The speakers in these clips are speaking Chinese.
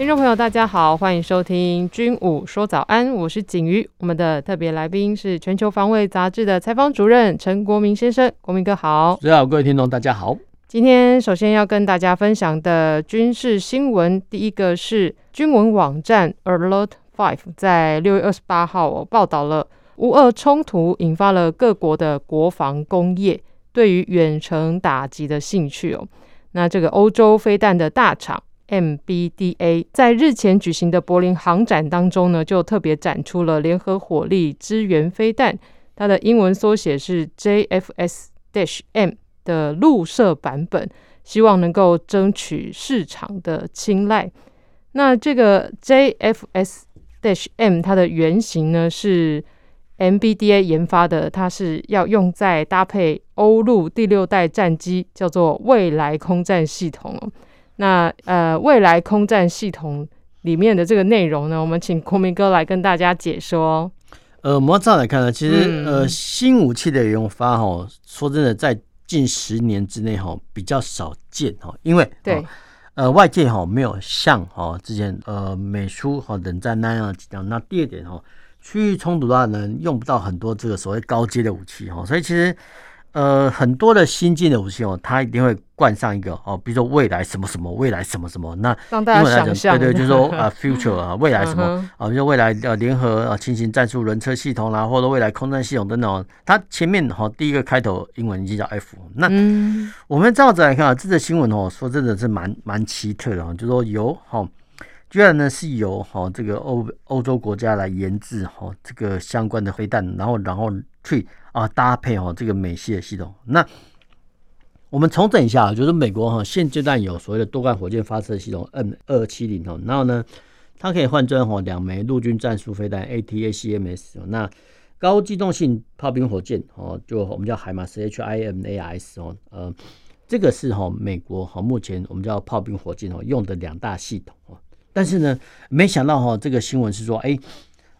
听众朋友，大家好，欢迎收听《军武说早安》，我是景瑜。我们的特别来宾是《全球防卫杂志》的采访主任陈国民先生，国民哥好。大家好，各位听众大家好。今天首先要跟大家分享的军事新闻，第一个是军文网站 Alert Five 在六月二十八号哦报道了乌俄冲突引发了各国的国防工业对于远程打击的兴趣哦。那这个欧洲飞弹的大厂。MBDA 在日前举行的柏林航展当中呢，就特别展出了联合火力支援飞弹，它的英文缩写是 JFS-M 的陆射版本，希望能够争取市场的青睐。那这个 JFS-M 它的原型呢是 MBDA 研发的，它是要用在搭配欧陆第六代战机，叫做未来空战系统哦。那呃，未来空战系统里面的这个内容呢，我们请国民哥来跟大家解说。呃，我们要这样来看呢，其实、嗯、呃，新武器的研发哈，说真的，在近十年之内哈比较少见哈，因为对呃外界哈没有像哈之前呃美苏哈冷战那样讲。那第二点哈，区域冲突的话呢，用不到很多这个所谓高阶的武器哈，所以其实。呃，很多的新进的武器哦，它一定会冠上一个哦，比如说未来什么什么，未来什么什么。那让大家想象，对对，就是说啊，future 啊，未来什么啊，比如说未来呃联合啊轻型战术轮车系统啦，或者未来空战系统等等。它前面哈第一个开头英文已经叫 F。那我们这样子来看啊，这个新闻哦，说真的是蛮蛮奇特的啊，就是说有哈，居然呢是由哈这个欧欧洲国家来研制哈这个相关的飞弹，然后然后去。啊，搭配哦，这个美系的系统。那我们重整一下，就是美国哈现阶段有所谓的多管火箭发射系统 M 二七零哦，然后呢，它可以换装哈两枚陆军战术飞弹 ATACMS 哦。那高机动性炮兵火箭哦，就我们叫海马斯 HIMARS 哦，呃，这个是哈美国哈目前我们叫炮兵火箭哦用的两大系统哦。但是呢，没想到哈这个新闻是说，哎，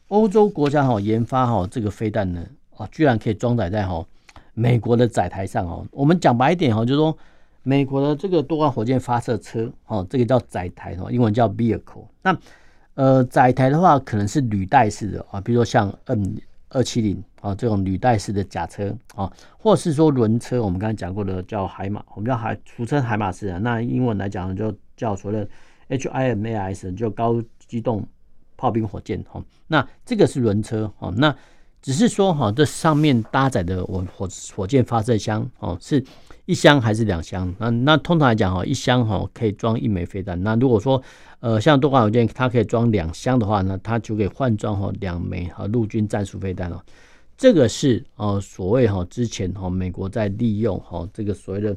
欧洲国家哈研发哈这个飞弹呢。啊，居然可以装载在哈美国的载台上哦。我们讲白一点哈，就是说美国的这个多管火箭发射车哦，这个叫载台哦，英文叫 vehicle。那呃，载台的话可能是履带式的啊，比如说像 M 二七零啊这种履带式的甲车啊，或是说轮车，我们刚才讲过的叫海马，我们叫海俗称海马式啊。那英文来讲就叫所谓的 HIMAS 就高机动炮兵火箭哈。那这个是轮车哦，那。只是说哈，这上面搭载的我火火箭发射箱哦，是一箱还是两箱？那那通常来讲哈，一箱哈可以装一枚飞弹。那如果说呃像多管火箭它可以装两箱的话呢，它就可以换装哈两枚哈陆军战术飞弹哦。这个是呃所谓哈之前哈美国在利用哈这个所谓的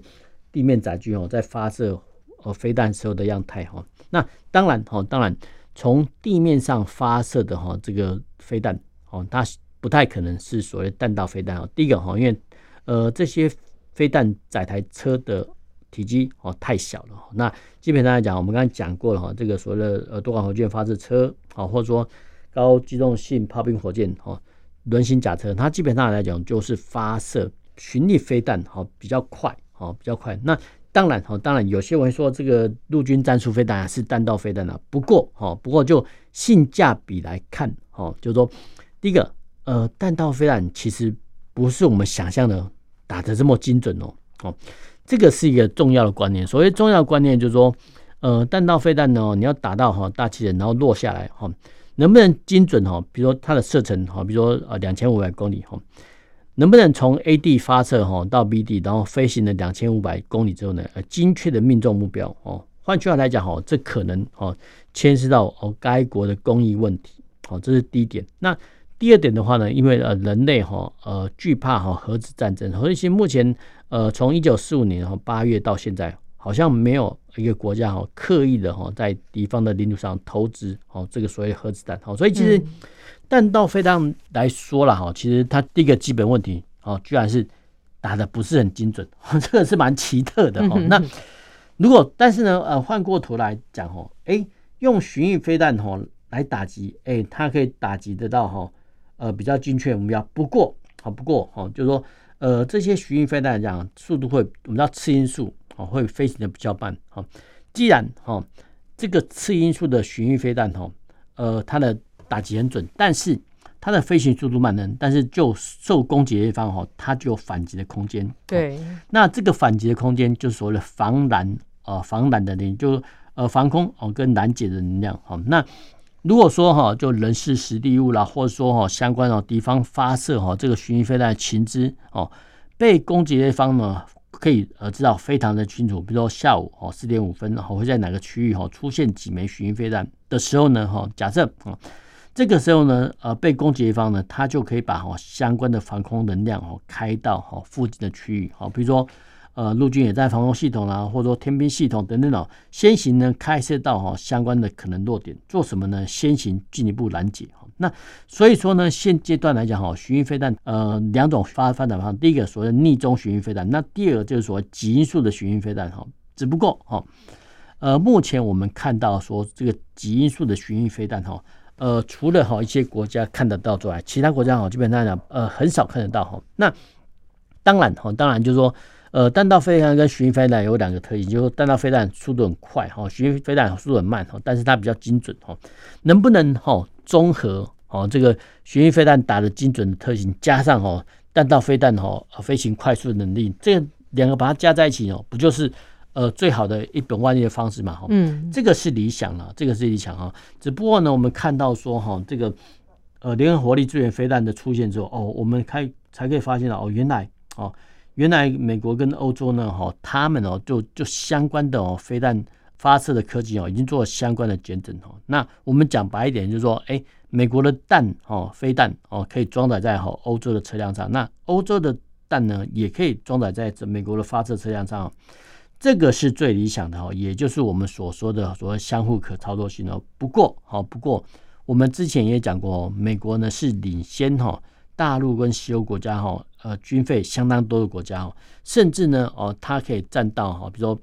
地面载具哦，在发射呃飞弹时候的样态哈。那当然哈，当然从地面上发射的哈这个飞弹哦，它。不太可能是所谓弹道飞弹哦。第一个哈，因为呃这些飞弹载台车的体积哦太小了。那基本上来讲，我们刚才讲过了哈，这个所谓的呃多管火箭发射车啊，或者说高机动性炮兵火箭哈轮型甲车，它基本上来讲就是发射巡弋飞弹哈比较快哈比较快。那当然哈，当然有些人说这个陆军战术飞弹是弹道飞弹啊。不过哈，不过就性价比来看哈，就是说第一个。呃，弹道飞弹其实不是我们想象的打得这么精准哦。哦，这个是一个重要的观念。所谓重要的观念就是说，呃，弹道飞弹呢，你要打到哈大气层，然后落下来哈，能不能精准哈？比如说它的射程哈，比如说呃两千五百公里哈，能不能从 A 地发射哈到 B 地，然后飞行了两千五百公里之后呢，呃，精确的命中目标哦。换句话来讲哈，这可能哦牵涉到哦该国的工艺问题。好，这是第一点。那第二点的话呢，因为呃人类哈呃惧怕哈核子战争，所以其实目前呃从一九四五年哈八月到现在，好像没有一个国家哈刻意的哈在敌方的领土上投资哦这个所谓核子弹。哦，所以其实弹道飞弹来说了哈，其实它第一个基本问题哦，居然是打的不是很精准，这个是蛮奇特的哈。那如果但是呢，呃，换过头来讲哦，哎，用巡弋飞弹哦来打击，哎，它可以打击得到哈，呃，比较精确的目标。不过，好，不过哦，就是说，呃，这些巡弋飞弹讲速度会，我们知道次音速哦，会飞行的比较慢。哦，既然哈这个次音速的巡弋飞弹哦，呃，它的打击很准，但是它的飞行速度慢呢，但是就受攻击的一方哈，它就有反击的空间。对，那这个反击的空间就是所谓的防拦啊，防拦的能力，就呃防空哦跟拦截的能量。好，那。如果说哈，就人事实地物啦，或者说哈相关的敌方发射哈这个巡弋飞弹的情资哦，被攻击的一方呢可以呃知道非常的清楚，比如说下午哦四点五分哈会在哪个区域哈出现几枚巡弋飞弹的时候呢哈，假设啊这个时候呢呃被攻击一方呢，他就可以把哈相关的防空能量哦开到哈附近的区域哈，比如说。呃，陆军也在防空系统啊，或者说天兵系统等等哦，先行呢开设到哈相关的可能弱点，做什么呢？先行进一步拦截哈。那所以说呢，现阶段来讲哈，巡弋飞弹呃两种发发展方向，第一个所谓逆中巡弋飞弹，那第二个就是说极音速的巡弋飞弹哈。只不过哈，呃，目前我们看到说这个极音速的巡弋飞弹哈，呃，除了哈一些国家看得到之外，其他国家哈基本上讲呃很少看得到哈。那当然哈，当然就是说。呃，弹道飞弹跟巡弋飞弹有两个特性，就是弹道飞弹速度很快哈，巡弋飞弹速度很慢哈，但是它比较精准哈。能不能哈综合哦这个巡弋飞弹打的精准的特性，加上哦弹道飞弹哈飞行快速的能力，这两个把它加在一起哦，不就是呃最好的一本万利的方式嘛哈？嗯，这个是理想了，这个是理想啊。只不过呢，我们看到说哈这个呃联合火力支援飞弹的出现之后哦，我们开才可以发现了哦，原来哦。原来美国跟欧洲呢，哈，他们哦，就就相关的哦，飞弹发射的科技哦，已经做了相关的检整哦。那我们讲白一点，就是说，哎，美国的弹哦，飞弹哦，可以装载在哈欧洲的车辆上，那欧洲的弹呢，也可以装载在这美国的发射车辆上，这个是最理想的哈，也就是我们所说的所谓相互可操作性哦。不过，好，不过我们之前也讲过，美国呢是领先哈。大陆跟西欧国家哈，呃，军费相当多的国家哦，甚至呢，哦，它可以占到哈，比如说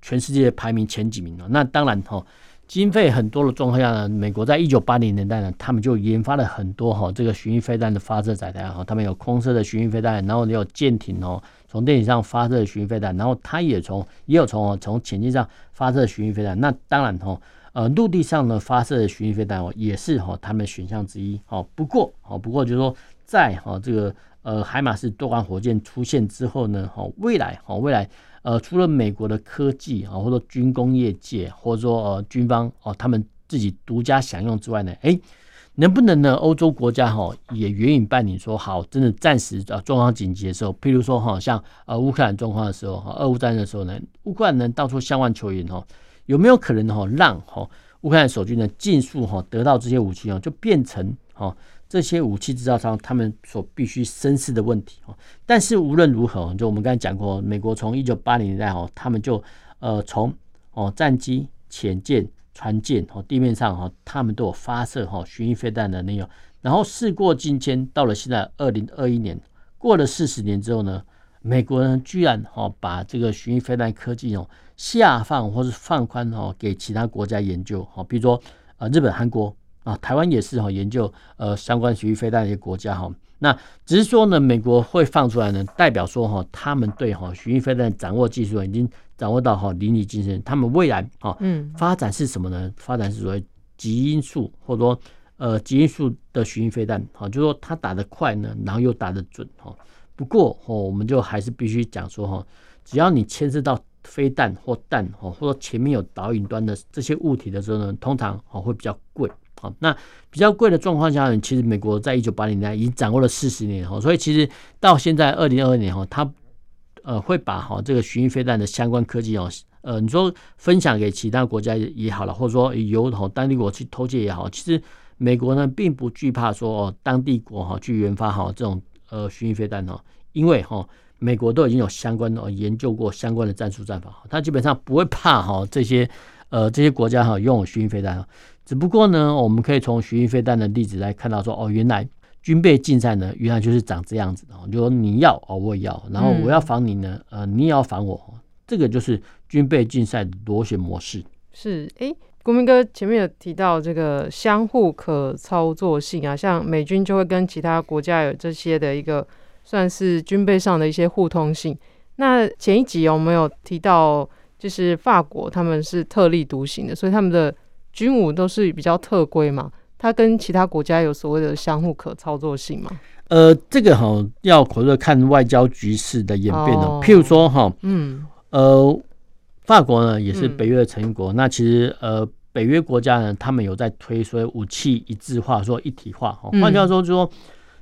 全世界排名前几名哦。那当然哈，经费很多的状况下呢，美国在一九八零年代呢，他们就研发了很多哈，这个巡弋飞弹的发射载台哈，他们有空射的巡弋飞弹，然后也有舰艇哦，从舰艇上发射巡弋飞弹，然后它也从也有从从潜舰上发射巡弋飞弹。那当然哈，呃，陆地上呢发射的巡弋飞弹哦，也是哈他们选项之一。好，不过好，不过就是说。在哈这个呃海马斯多管火箭出现之后呢，哈未来哈未来呃除了美国的科技啊，或者说军工业界，或者说呃军方哦他们自己独家享用之外呢，哎能不能呢欧洲国家哈也援引办理说好，真的暂时啊状况紧急的时候，譬如说哈像呃乌克兰状况的时候哈，俄乌战争的时候呢，乌克兰能到处向外求援哈，有没有可能哈让哈乌克兰守军呢尽速哈得到这些武器哦，就变成哈。这些武器制造商他们所必须深思的问题哦，但是无论如何，就我们刚才讲过，美国从一九八零年代哦，他们就呃从哦战机、潜舰、船舰哦地面上哈，他们都有发射哈巡弋飞弹的内容，然后事过境迁，到了现在二零二一年，过了四十年之后呢，美国人居然哈把这个巡弋飞弹科技哦下放或是放宽哦给其他国家研究哈，比如说呃日本、韩国。啊，台湾也是哈，研究呃相关巡弋飞弹的一些国家哈。那只是说呢，美国会放出来呢，代表说哈，他们对哈巡弋飞弹掌握技术已经掌握到哈淋漓尽致。他们未来哈，嗯，发展是什么呢？发展是所谓极因素，或者说呃极因素的巡弋飞弹。哈，就是说它打得快呢，然后又打得准哈。不过哦，我们就还是必须讲说哈，只要你牵涉到飞弹或弹哈，或者前面有导引端的这些物体的时候呢，通常哦会比较贵。好，那比较贵的状况下呢，其实美国在一九八零年代已经掌握了四十年哈，所以其实到现在二零二二年哈，它呃会把哈这个巡弋飞弹的相关科技哦，呃你说分享给其他国家也好了，或者说由哈当地国去偷窃也好，其实美国呢并不惧怕说哦当地国哈去研发哈这种呃巡弋飞弹哈，因为哈美国都已经有相关的研究过相关的战术战法，它基本上不会怕哈这些呃这些国家哈拥有巡弋飞弹。只不过呢，我们可以从巡弋飞弹的例子来看到说，哦，原来军备竞赛呢，原来就是长这样子的，就说你要哦，我也要，然后我要防你呢，呃，你也要防我，这个就是军备竞赛的螺旋模式。是，哎、欸，国民哥前面有提到这个相互可操作性啊，像美军就会跟其他国家有这些的一个算是军备上的一些互通性。那前一集有没有提到，就是法国他们是特立独行的，所以他们的军武都是比较特规嘛？它跟其他国家有所谓的相互可操作性吗？呃，这个哈要可能看外交局势的演变哦。譬如说哈，嗯，呃，法国呢也是北约的成员国，嗯、那其实呃北约国家呢，他们有在推说武器一致化，说一体化哈。换句话说，就说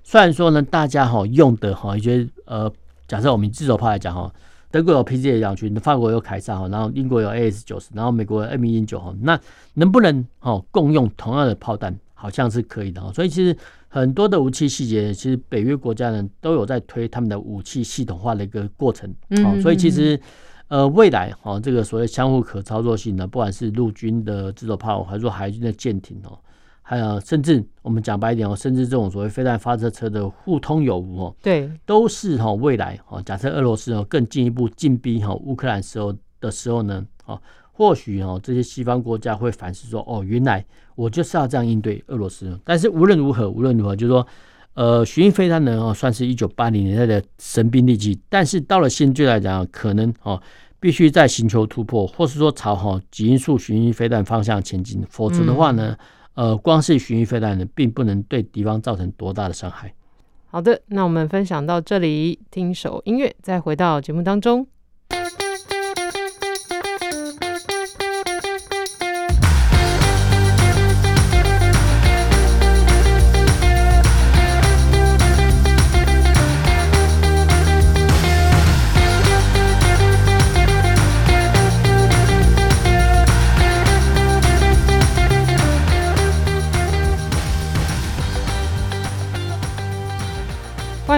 虽然说呢，大家哈用的哈一些呃，假设我们自走炮来讲哈。德国有 PZA 两军，法国有凯撒哈，然后英国有 AS 九十，然后美国有 M 一零九哈，那能不能哈共用同样的炮弹？好像是可以的。所以其实很多的武器细节，其实北约国家呢都有在推他们的武器系统化的一个过程。嗯，所以其实呃未来哈这个所谓相互可操作性呢，不管是陆军的自走炮，还是说海军的舰艇哦。还有，甚至我们讲白一点哦，甚至这种所谓飞弹发射车的互通有无哦，对，都是哈未来哈，假设俄罗斯哦更进一步进逼哈乌克兰时候的时候呢，哦，或许哦这些西方国家会反思说，哦，原来我就是要这样应对俄罗斯。但是无论如何，无论如何，就是说，呃，巡弋飞弹呢，哦，算是一九八零年代的神兵利器，但是到了现在来讲，可能哦必须在寻求突破，或是说朝哈极音速巡弋飞弹方向前进，否则的话呢？嗯呃，光是巡弋飞弹呢，并不能对敌方造成多大的伤害。好的，那我们分享到这里，听首音乐，再回到节目当中。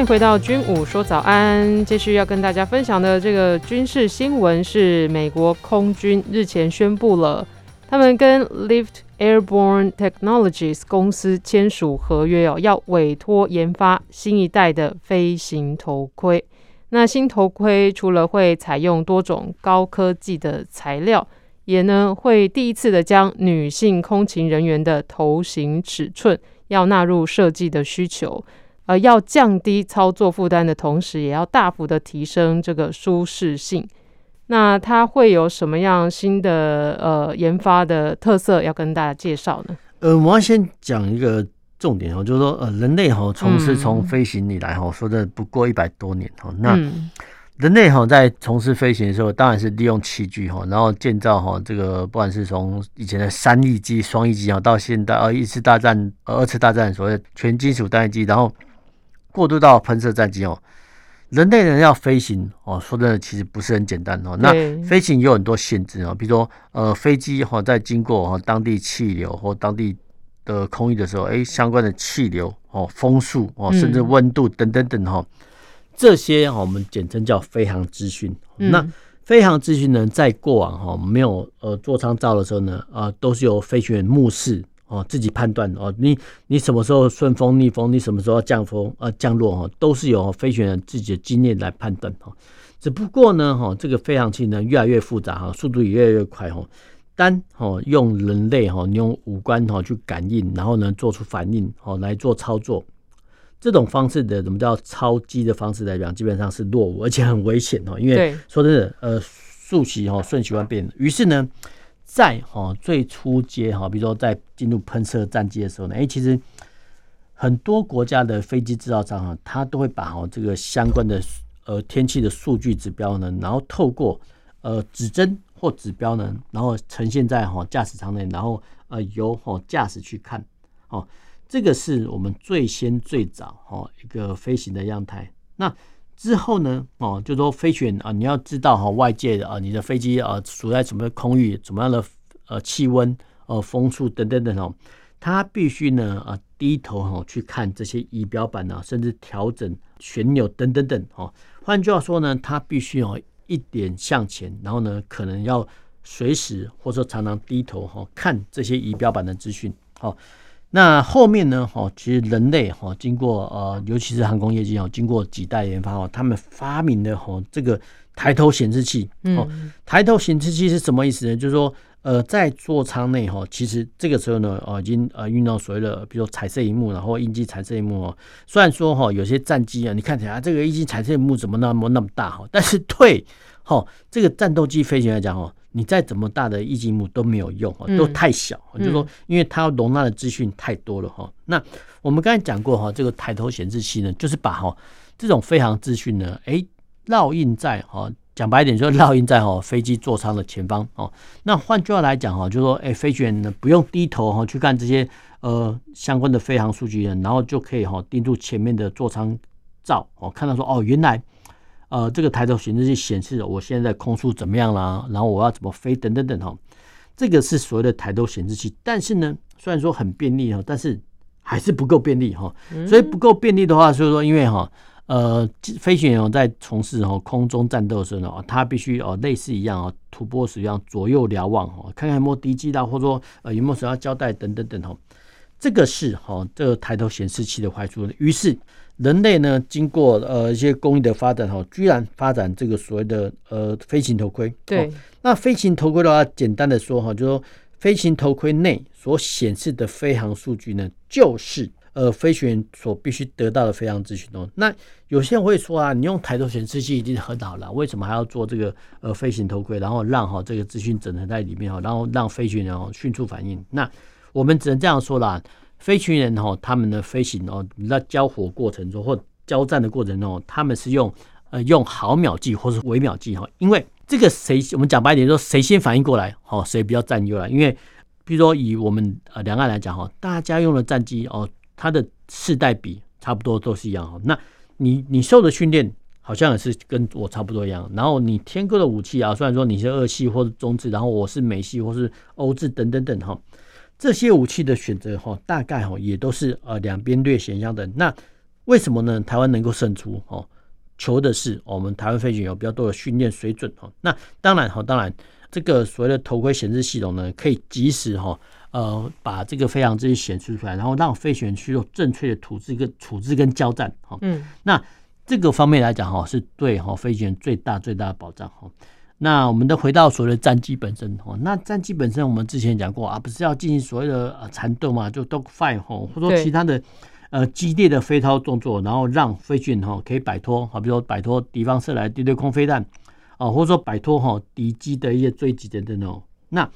回到军武说早安，继续要跟大家分享的这个军事新闻是，美国空军日前宣布了，他们跟 Lift Airborne Technologies 公司签署合约哦，要委托研发新一代的飞行头盔。那新头盔除了会采用多种高科技的材料，也呢会第一次的将女性空勤人员的头型尺寸要纳入设计的需求。呃，要降低操作负担的同时，也要大幅的提升这个舒适性。那它会有什么样新的呃研发的特色要跟大家介绍呢？呃，我要先讲一个重点哦，就是说呃，人类哈从事从飞行以来哈，说的不过一百多年哈，那人类哈在从事飞行的时候，当然是利用器具哈，然后建造哈这个不管是从以前的三翼机、双翼机啊，到现代呃一次大战、二次大战所谓全金属单翼机，然后。过渡到喷射战机哦，人类人要飞行哦，说真的其实不是很简单哦。那飞行有很多限制哦，比如说呃，飞机哈在经过哈当地气流或当地的空域的时候，哎，相关的气流哦、风速哦，甚至温度等等等哈，这些我们简称叫飞航资讯。那飞航资讯呢，在过往哈没有呃座舱罩的时候呢，啊，都是由飞行员目视。哦，自己判断哦，你你什么时候顺风逆风，你什么时候要降风呃降落哈，都是由飞行员自己的经验来判断哈。只不过呢哈，这个飞行器呢越来越复杂哈，速度也越来越快哈。单哦用人类哈，你用五官哈去感应，然后呢做出反应哦来做操作，这种方式的什么叫超机的方式来讲，基本上是落伍，而且很危险哦。因为说真的，呃，瞬息哈瞬息万变，于是呢。在哈最初阶哈，比如说在进入喷射战机的时候呢，哎，其实很多国家的飞机制造商哈，他都会把哈这个相关的呃天气的数据指标呢，然后透过呃指针或指标呢，然后呈现在哈驾驶舱内，然后呃由哈驾驶去看，哦，这个是我们最先最早哈一个飞行的样态。那之后呢，哦，就说飞行员啊，你要知道哈，外界的啊，你的飞机啊，处在什么空域，怎么样的呃气温、呃风速等等等哦，他必须呢啊低头哈去看这些仪表板啊，甚至调整旋钮等等等哦。换句话说呢，他必须哦一点向前，然后呢可能要随时或者说常常低头哈看这些仪表板的资讯。哦，那后面呢？哈，其实人类哈，经过呃，尤其是航空业界哦，经过几代研发哦，他们发明的哈这个抬头显示器哦，抬头显示器是什么意思呢？就是说，呃，在座舱内哈，其实这个时候呢，哦，已经呃运到所谓的，比如说彩色荧幕，然后液晶彩色荧幕哦。虽然说哈，有些战机啊，你看起来这个液晶彩色荧幕怎么那么那么大哈，但是对哈，这个战斗机飞行来讲哈。你再怎么大的液晶幕都没有用，都太小。嗯、就是说，因为它要容纳的资讯太多了哈。那我们刚才讲过哈，这个抬头显示器呢，就是把哈这种飞行资讯呢，哎，烙印在哈，讲白一点，就是烙印在哈飞机座舱的前方哦。那换句话来讲哈，就是说，哎，飞行员呢不用低头哈去看这些呃相关的飞行数据呢，然后就可以哈盯住前面的座舱照哦，看到说哦原来。呃，这个抬头显示器显示我现在，空速怎么样啦，然后我要怎么飞等等等哈，这个是所谓的抬头显示器。但是呢，虽然说很便利哈，但是还是不够便利哈。所以不够便利的话，就是说因为哈，呃，飞行员在从事哈空中战斗的时候呢，他必须哦类似一样哦，土拨鼠一样左右瞭望哦，看看有没有敌机啦，或者说呃有没有什么要交代等等等哈。这个是哈这个抬头显示器的坏处。于是。人类呢，经过呃一些工艺的发展哈，居然发展这个所谓的呃飞行头盔。对，那飞行头盔的话，简单的说哈，就是说飞行头盔内所显示的飞行数据呢，就是呃飞行员所必须得到的飞行资讯哦。那有些人会说啊，你用抬头显示器已经很好了，为什么还要做这个呃飞行头盔，然后让哈这个资讯整合在里面哈，然后让飞行员哦迅速反应？那我们只能这样说啦。飞行员哈，他们的飞行哦，在交火过程中或交战的过程中，他们是用呃用毫秒计或是微秒计哈，因为这个谁我们讲白一点说，谁先反应过来，哦谁比较占优了。因为比如说以我们呃两岸来讲哈，大家用的战机哦，它的世代比差不多都是一样哈。那你你受的训练好像也是跟我差不多一样，然后你天哥的武器啊，虽然说你是二系或者中制，然后我是美系或是欧制等等等哈。这些武器的选择哈，大概哈也都是呃两边略显相等。那为什么呢？台湾能够胜出哦？求的是我们台湾飞行员有比较多的训练水准哈。那当然哈，当然这个所谓的头盔显示系统呢，可以及时哈呃把这个飞行资讯显示出来，然后让飞行员去做正确的处置跟处置跟交战哈。嗯，那这个方面来讲哈，是对哈飞行员最大最大的保障哈。那我们都回到所谓的战机本身哦，那战机本身我们之前讲过啊，不是要进行所谓的呃缠斗嘛，就 dogfight 或者说其他的呃激烈的飞操动作，然后让飞行员哈可以摆脱啊，比如说摆脱敌方射来的地对空飞弹啊，或者说摆脱哈敌机的一些追击等等哦。那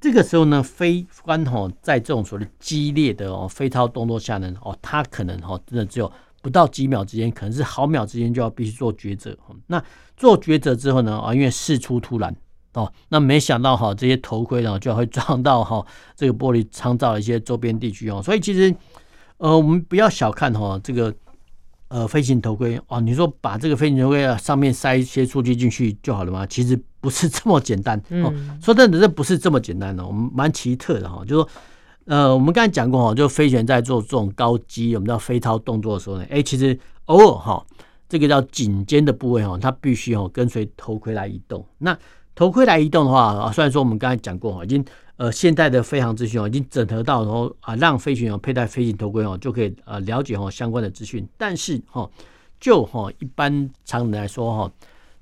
这个时候呢，飞官哈在这种所谓的激烈的哦飞操动作下呢，哦，他可能哈真的只有。不到几秒之间，可能是毫秒之间就要必须做抉择。那做抉择之后呢？啊，因为事出突然哦，那没想到哈，这些头盔呢就会撞到哈这个玻璃舱罩的一些周边地区哦。所以其实呃，我们不要小看哈这个呃飞行头盔哦。你说把这个飞行头盔啊上面塞一些数据进去就好了吗？其实不是 这么简单哦。说真的，这不是这么简单的，我们蛮奇特的哈，就是说。呃，我们刚才讲过哈，就飞行员在做这种高机，我们叫飞操动作的时候呢，哎，其实偶尔哈，这个叫颈肩的部位哈，它必须哈跟随头盔来移动。那头盔来移动的话啊，虽然说我们刚才讲过哈，已经呃现在的飞行资讯已经整合到然后啊，让飞行员佩戴飞行头盔哦，就可以呃了解哈相关的资讯。但是哈，就哈一般常人来说哈，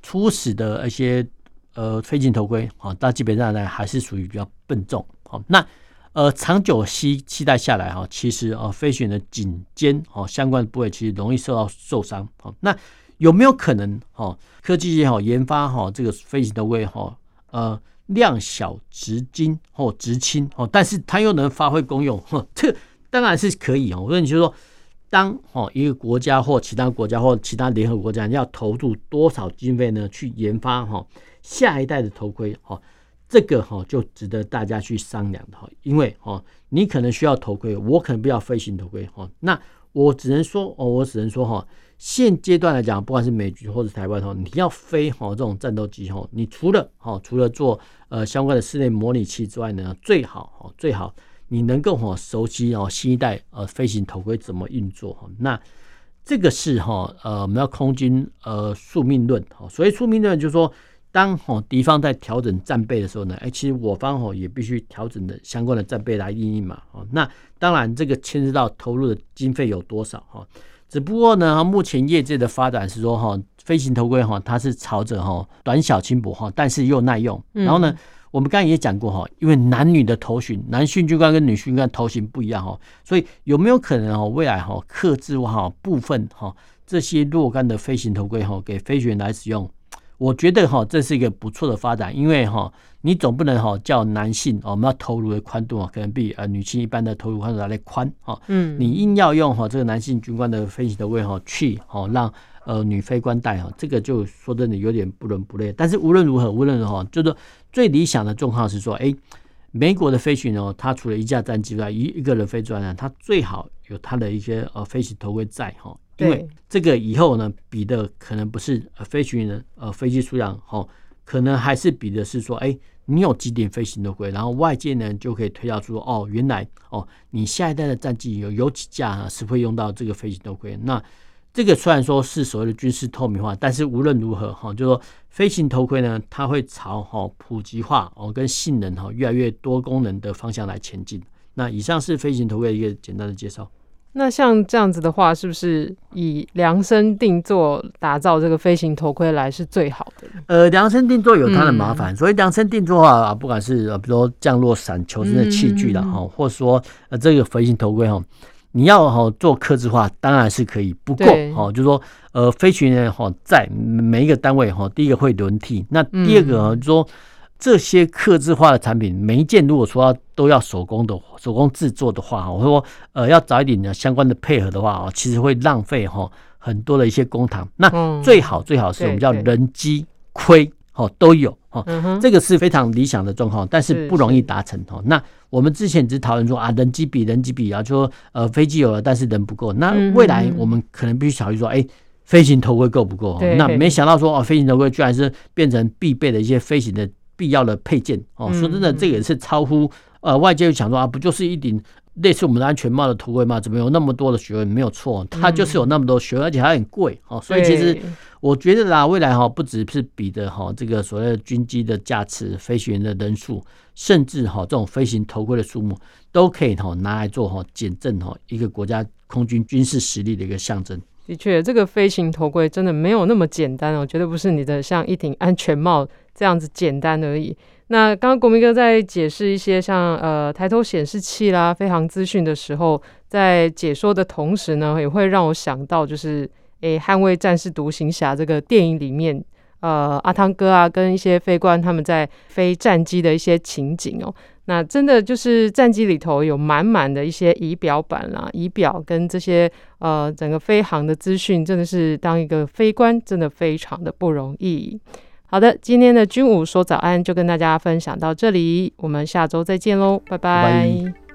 初始的一些呃飞行头盔啊，它基本上呢还是属于比较笨重。好，那。呃，长久期期待下来哈，其实啊，飞行员的颈肩哦相关的部位其实容易受到受伤。好，那有没有可能哈，科技也好研发哈这个飞行头盔哈，呃量小质精或质轻哦，但是它又能发挥功用？这当然是可以哦。我说你就说，当哦一个国家或其他国家或其他联合国家要投入多少经费呢，去研发哈下一代的头盔哈？这个哈就值得大家去商量的哈，因为哈你可能需要头盔，我可能不要飞行头盔哈。那我只能说哦，我只能说哈，现阶段来讲，不管是美军或者台湾哈，你要飞哈这种战斗机哈，你除了哈除了做呃相关的室内模拟器之外呢，最好哈最好你能够哈熟悉哦新一代呃飞行头盔怎么运作哈。那这个是哈呃我们要空军呃宿命论哈，所以宿命论就是说。当吼敌方在调整战备的时候呢，哎，其实我方吼也必须调整的相关的战备来应应嘛。哦，那当然这个牵涉到投入的经费有多少哈。只不过呢，目前业界的发展是说哈，飞行头盔哈，它是朝着哈短小轻薄哈，但是又耐用。然后呢，我们刚才也讲过哈，因为男女的头型，男性军官跟女性军官头型不一样哈，所以有没有可能哦，未来哈克制化部分哈这些若干的飞行头盔哈，给飞行员来使用？我觉得哈，这是一个不错的发展，因为哈，你总不能哈叫男性哦，我们要头颅的宽度啊，可能比呃女性一般的头颅宽度来的宽哈。嗯，你硬要用哈这个男性军官的飞行的位哈去哈让呃女飞官戴哈，这个就说真的有点不伦不类。但是无论如何，无论如何，就是最理想的状况是说，哎，美国的飞行员哦，他除了一架战机外，一一个人飞专呢，他最好有他的一些呃飞行头盔在哈。因为这个以后呢，比的可能不是呃飞行员的呃飞机数量哦，可能还是比的是说，哎，你有几点飞行头盔，然后外界呢就可以推导出哦，原来哦，你下一代的战机有有几架啊是会用到这个飞行头盔。那这个虽然说是所谓的军事透明化，但是无论如何哈，就说飞行头盔呢，它会朝哈普及化哦跟性能哈越来越多功能的方向来前进。那以上是飞行头盔的一个简单的介绍。那像这样子的话，是不是以量身定做打造这个飞行头盔来是最好的？呃，量身定做有它的麻烦，嗯、所以量身定做啊，不管是比如说降落伞、求生的器具啦，哈、嗯，或者说呃这个飞行头盔哈，你要哈做刻制化，当然是可以。不过哈，就是说呃，飞行员哈在每一个单位哈，第一个会轮替，那第二个就是说。这些刻制化的产品，每一件如果说要都要手工的手工制作的话，我说呃要找一点相关的配合的话啊，其实会浪费哈很多的一些公堂。那最好最好是我们叫人机亏哈都有哈，这个是非常理想的状况，但是不容易达成哈。那我们之前只讨论说啊，人机比人机比啊，就说呃飞机有了，但是人不够。那未来我们可能必须考虑说，哎，飞行头盔够不够？那没想到说哦，飞行头盔居然是变成必备的一些飞行的。必要的配件哦，说真的，这个也是超乎呃外界想说啊，不就是一顶类似我们的安全帽的头盔吗？怎么有那么多的学问？没有错，它就是有那么多学问，而且还很贵哦。所以其实我觉得啦，未来哈不只是比的哈这个所谓的军机的架次、飞行员的人数，甚至哈这种飞行头盔的数目，都可以哈拿来做哈检证哈一个国家空军军事实力的一个象征。的确，这个飞行头盔真的没有那么简单哦，绝对不是你的像一顶安全帽这样子简单而已。那刚刚国民哥在解释一些像呃抬头显示器啦、飞航资讯的时候，在解说的同时呢，也会让我想到就是诶，捍卫战士独行侠这个电影里面，呃，阿汤哥啊跟一些飞官他们在飞战机的一些情景哦。那真的就是战机里头有满满的一些仪表板啦、仪表跟这些呃整个飞航的资讯，真的是当一个飞官真的非常的不容易。好的，今天的军武说早安就跟大家分享到这里，我们下周再见喽，拜拜。拜拜。